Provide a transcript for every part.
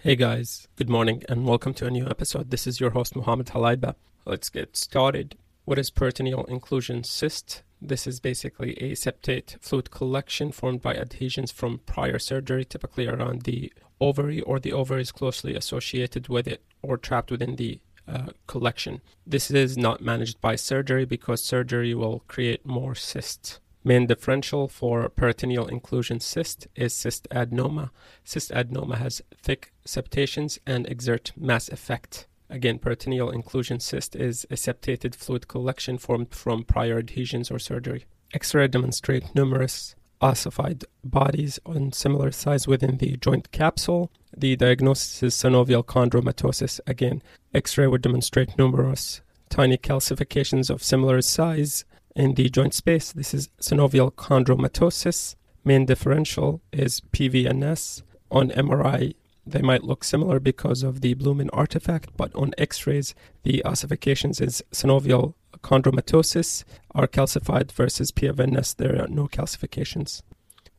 Hey guys, good morning and welcome to a new episode. This is your host Mohammed Halaiba. Let's get started. What is peritoneal inclusion cyst? This is basically a septate fluid collection formed by adhesions from prior surgery, typically around the ovary or the ovaries closely associated with it or trapped within the uh, collection. This is not managed by surgery because surgery will create more cysts. Main differential for peritoneal inclusion cyst is cyst adenoma. Cyst adenoma has thick septations and exert mass effect. Again, peritoneal inclusion cyst is a septated fluid collection formed from prior adhesions or surgery. X-ray demonstrate numerous ossified bodies on similar size within the joint capsule. The diagnosis is synovial chondromatosis. Again, X-ray would demonstrate numerous tiny calcifications of similar size in the joint space. This is synovial chondromatosis. Main differential is PVNS. On MRI, they might look similar because of the blooming artifact, but on X-rays, the ossifications is synovial chondromatosis are calcified versus PVNS. There are no calcifications.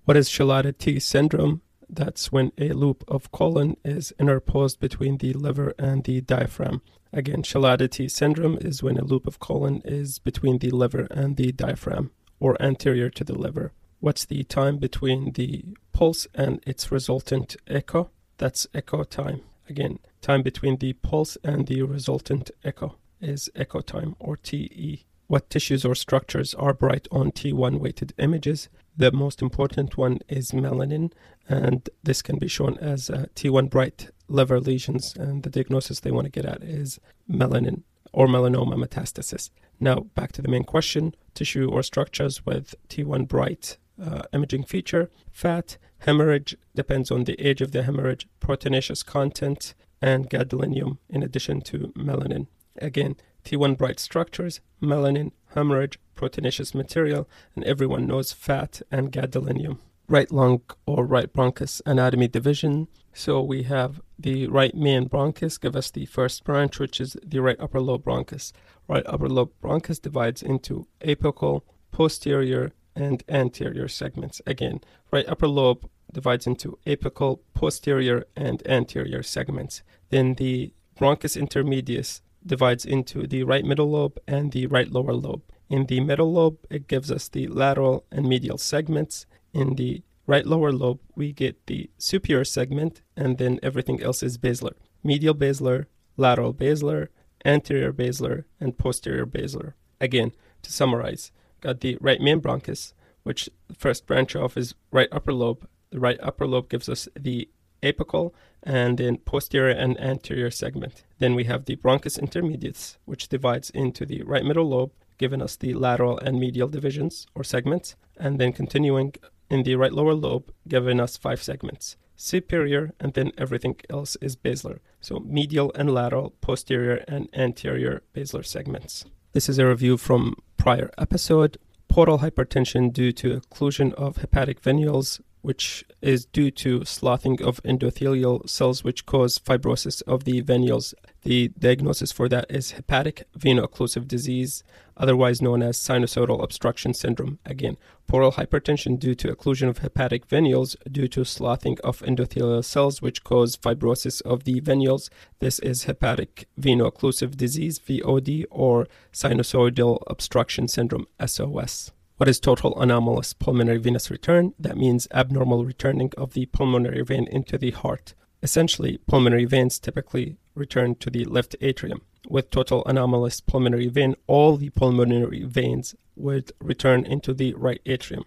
What is Chilaiditi syndrome? That's when a loop of colon is interposed between the liver and the diaphragm. Again, Chilaiditi syndrome is when a loop of colon is between the liver and the diaphragm, or anterior to the liver. What's the time between the pulse and its resultant echo? That's echo time. Again, time between the pulse and the resultant echo is echo time or TE. What tissues or structures are bright on T1 weighted images? The most important one is melanin, and this can be shown as uh, T1 bright liver lesions. And the diagnosis they want to get at is melanin or melanoma metastasis. Now, back to the main question tissue or structures with T1 bright uh, imaging feature, fat, hemorrhage depends on the age of the hemorrhage, proteinaceous content, and gadolinium in addition to melanin. Again, T1 bright structures, melanin, hemorrhage, proteinaceous material, and everyone knows fat and gadolinium. Right lung or right bronchus anatomy division. So we have the right main bronchus, give us the first branch, which is the right upper lobe bronchus. Right upper lobe bronchus divides into apical, posterior, and anterior segments. Again, right upper lobe divides into apical, posterior, and anterior segments. Then the bronchus intermedius divides into the right middle lobe and the right lower lobe. In the middle lobe, it gives us the lateral and medial segments. In the right lower lobe, we get the superior segment, and then everything else is basilar. Medial basilar, lateral basilar, anterior basilar, and posterior basilar. Again, to summarize, got the right main bronchus, which the first branch off is right upper lobe. The right upper lobe gives us the apical and then posterior and anterior segment. Then we have the bronchus intermedius, which divides into the right middle lobe, giving us the lateral and medial divisions or segments, and then continuing in the right lower lobe, giving us five segments. Superior, and then everything else is basilar. So medial and lateral, posterior and anterior basilar segments. This is a review from prior episode. Portal hypertension due to occlusion of hepatic venules which is due to sloughing of endothelial cells, which cause fibrosis of the venules. The diagnosis for that is hepatic veno-occlusive disease, otherwise known as sinusoidal obstruction syndrome. Again, portal hypertension due to occlusion of hepatic venules due to sloughing of endothelial cells, which cause fibrosis of the venules. This is hepatic veno-occlusive disease, VOD, or sinusoidal obstruction syndrome, SOS. What is total anomalous pulmonary venous return? That means abnormal returning of the pulmonary vein into the heart. Essentially, pulmonary veins typically return to the left atrium. With total anomalous pulmonary vein, all the pulmonary veins would return into the right atrium.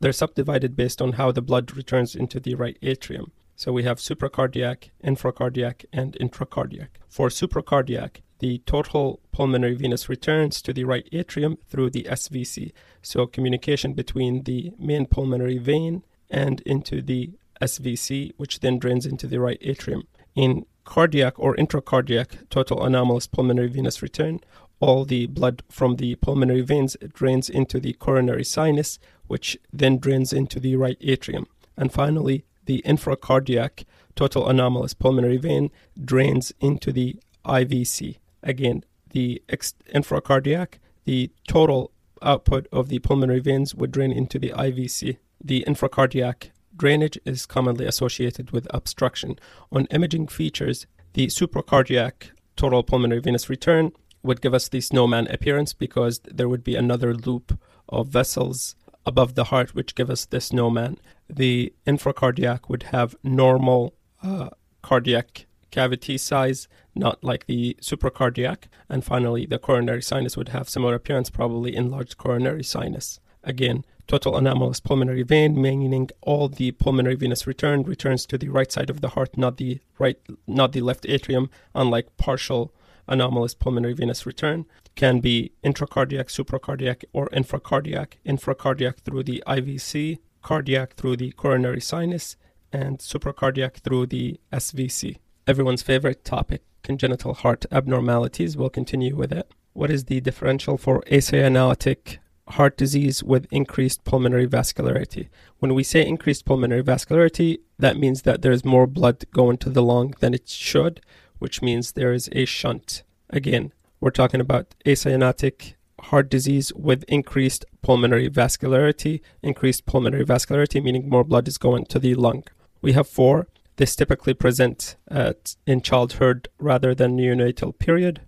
They're subdivided based on how the blood returns into the right atrium. So we have supracardiac, infracardiac, and intracardiac. For supracardiac, the total pulmonary venous returns to the right atrium through the SVC. So communication between the main pulmonary vein and into the SVC, which then drains into the right atrium. In cardiac or intracardiac total anomalous pulmonary venous return, all the blood from the pulmonary veins drains into the coronary sinus, which then drains into the right atrium. And finally, the infracardiac total anomalous pulmonary vein drains into the IVC. Again, the ex- infracardiac, the total output of the pulmonary veins would drain into the IVC. The infracardiac drainage is commonly associated with obstruction. On imaging features, the supracardiac total pulmonary venous return would give us the snowman appearance because there would be another loop of vessels above the heart which give us the snowman. The infracardiac would have normal uh, cardiac cavity size, not like the supracardiac. And finally, the coronary sinus would have similar appearance, probably enlarged coronary sinus. Again, total anomalous pulmonary vein, meaning all the pulmonary venous return returns to the right side of the heart, not the right, not the left atrium, unlike partial anomalous pulmonary venous return. Can be intracardiac, supracardiac, or infracardiac. Infracardiac through the IVC, cardiac through the coronary sinus, and supracardiac through the SVC. Everyone's favorite topic, congenital heart abnormalities. We'll continue with it. What is the differential for acyanotic heart disease with increased pulmonary vascularity. When we say increased pulmonary vascularity, that means that there's more blood going to the lung than it should, which means there is a shunt. Again, we're talking about acyanotic heart disease with increased pulmonary vascularity. Increased pulmonary vascularity meaning more blood is going to the lung. We have four. This typically presents at, uh, in childhood rather than neonatal period.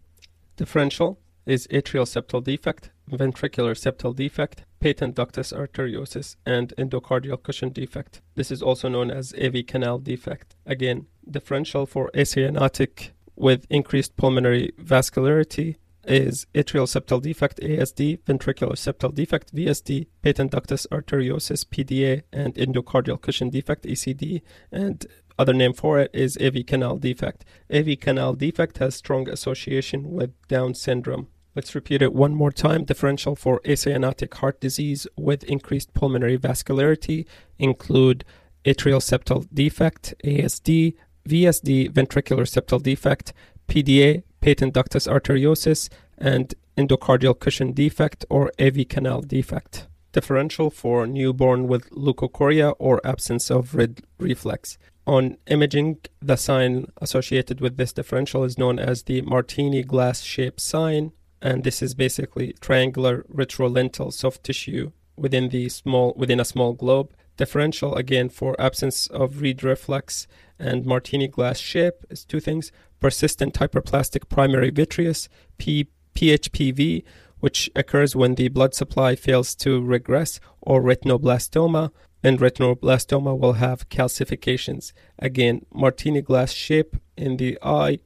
Differential is atrial septal defect, ventricular septal defect, patent ductus arteriosus, and endocardial cushion defect. This is also known as AV canal defect. Again, differential for acyanotic with increased pulmonary vascularity is atrial septal defect ASD, ventricular septal defect VSD, patent ductus arteriosus PDA, and endocardial cushion defect ECD. And other name for it is AV canal defect. AV canal defect has strong association with Down syndrome. Let's repeat it one more time. Differential for acyanotic heart disease with increased pulmonary vascularity include atrial septal defect, ASD, VSD, ventricular septal defect, PDA, patent ductus arteriosus, and endocardial cushion defect or AV canal defect. Differential for newborn with leukocoria or absence of red reflex. On imaging, the sign associated with this differential is known as the Martini glass shaped sign and this is basically triangular retrolental soft tissue within the small within a small globe. Differential again for absence of reed reflex and martini glass shape is two things: persistent hyperplastic primary vitreous P, PHPV, which occurs when the blood supply fails to regress, or retinoblastoma. And retinoblastoma will have calcifications. Again, martini glass shape in the eye.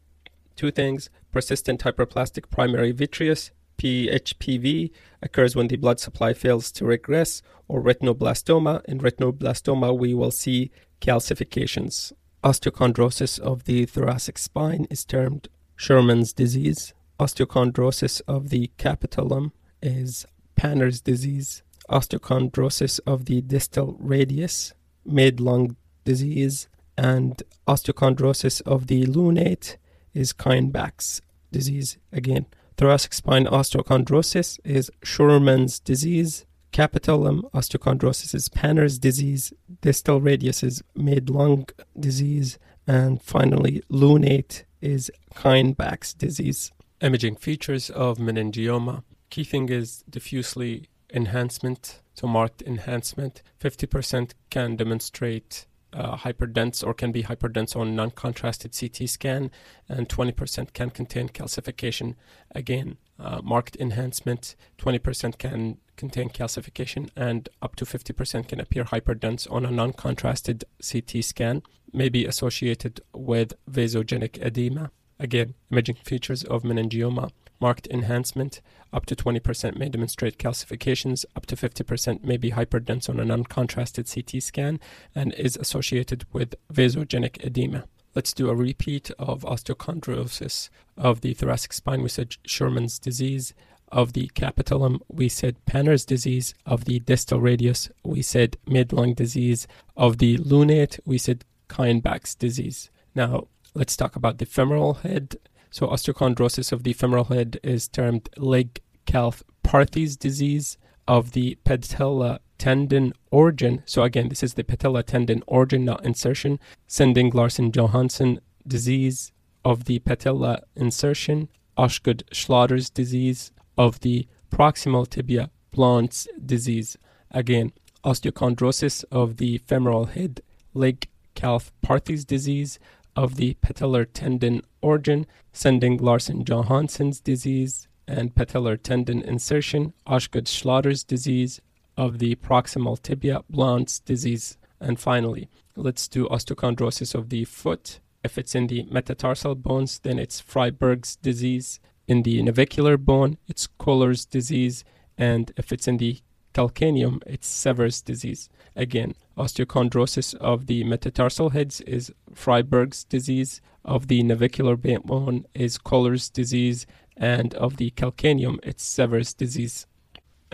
Two things: persistent hyperplastic primary vitreous PHPV occurs when the blood supply fails to regress, or retinoblastoma. In retinoblastoma, we will see calcifications. Osteochondrosis of the thoracic spine is termed Scheuermann's disease. Osteochondrosis of the capitulum is Panner's disease. Osteochondrosis of the distal radius, Madelung disease, and osteochondrosis of the lunate is Kienböck's disease again. Thoracic spine osteochondrosis is Scheuermann's disease. Capitulum osteochondrosis is Panner's disease. Distal radius is Madelung disease. And finally, lunate is Kienböck's disease. Imaging features of meningioma. Key thing is diffusely enhancement, so marked enhancement. 50% can demonstrate uh, hyperdense or can be hyperdense on non-contrasted CT scan, and 20% can contain calcification. Again, uh, marked enhancement, 20% can contain calcification, and up to 50% can appear hyperdense on a non-contrasted CT scan, may be associated with vasogenic edema. Again, imaging features of meningioma marked enhancement. Up to 20% may demonstrate calcifications, up to 50% may be hyperdense on a non contrasted CT scan, and is associated with vasogenic edema. Let's do a repeat of osteochondrosis of the thoracic spine. We said Scheuermann's disease. Of the capitulum, we said Panner's disease. Of the distal radius, we said Madelung disease. Of the lunate, we said Kienböck's disease. Now, let's talk about the femoral head. So osteochondrosis of the femoral head is termed leg calf Perthes disease of the patella tendon origin. So again, this is the patella tendon origin, not insertion. Sinding-Larsen-Johansson disease of the patella insertion. Osgood Schlatters disease of the proximal tibia Blount's disease. Again, osteochondrosis of the femoral head, Legg, Calvé, Perthes disease of the patellar tendon origin, Sinding-Larsen-Johansson's disease, and patellar tendon insertion, Osgood Schlatter's disease of the proximal tibia, Blount's disease. And finally, let's do osteochondrosis of the foot. If it's in the metatarsal bones, then it's Freiberg's disease. In the navicular bone, it's Kohler's disease. And if it's in the calcaneum, it's Sever's disease. Again, osteochondrosis of the metatarsal heads is Freiberg's disease. Of the navicular bone is Kohler's disease. And of the calcaneum, it's Sever's disease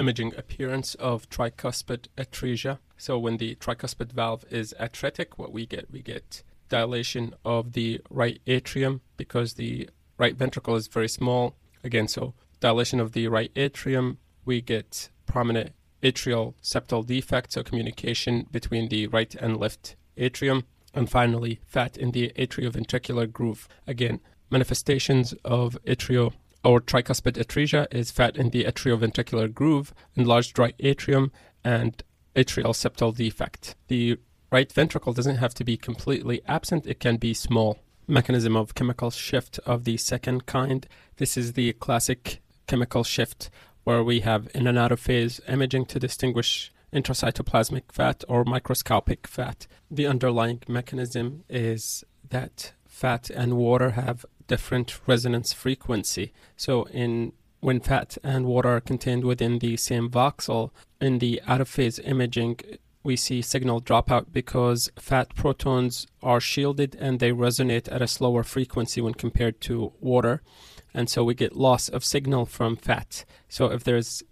imaging appearance of tricuspid atresia. So when the tricuspid valve is atretic, what we get, we get dilation of the right atrium because the right ventricle is very small. Again, so dilation of the right atrium, we get prominent atrial septal defect, so communication between the right and left atrium. And finally, fat in the atrioventricular groove. Again, manifestations of atrio or tricuspid atresia is fat in the atrioventricular groove, enlarged right atrium, and atrial septal defect. The right ventricle doesn't have to be completely absent, it can be small. Mechanism of chemical shift of the second kind. This is the classic chemical shift where we have in and out of phase imaging to distinguish intracytoplasmic fat or microscopic fat. The underlying mechanism is that fat and water have different resonance frequency. So in when fat and water are contained within the same voxel, in the out of phase imaging, we see signal dropout because fat protons are shielded and they resonate at a slower frequency when compared to water. And so we get loss of signal from fat. So if there's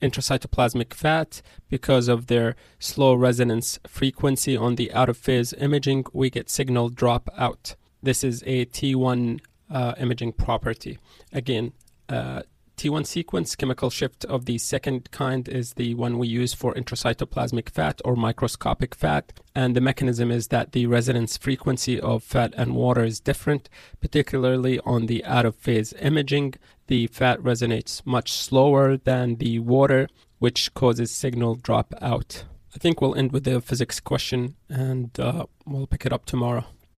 intracytoplasmic fat, because of their slow resonance frequency on the out of phase imaging, we get signal drop out. This is a T1 uh, imaging property. Again, uh, T1 sequence chemical shift of the second kind is the one we use for intracytoplasmic fat or microscopic fat. And the mechanism is that the resonance frequency of fat and water is different, particularly on the out of phase imaging. The fat resonates much slower than the water, which causes signal drop out. I think we'll end with the physics question and uh, we'll pick it up tomorrow.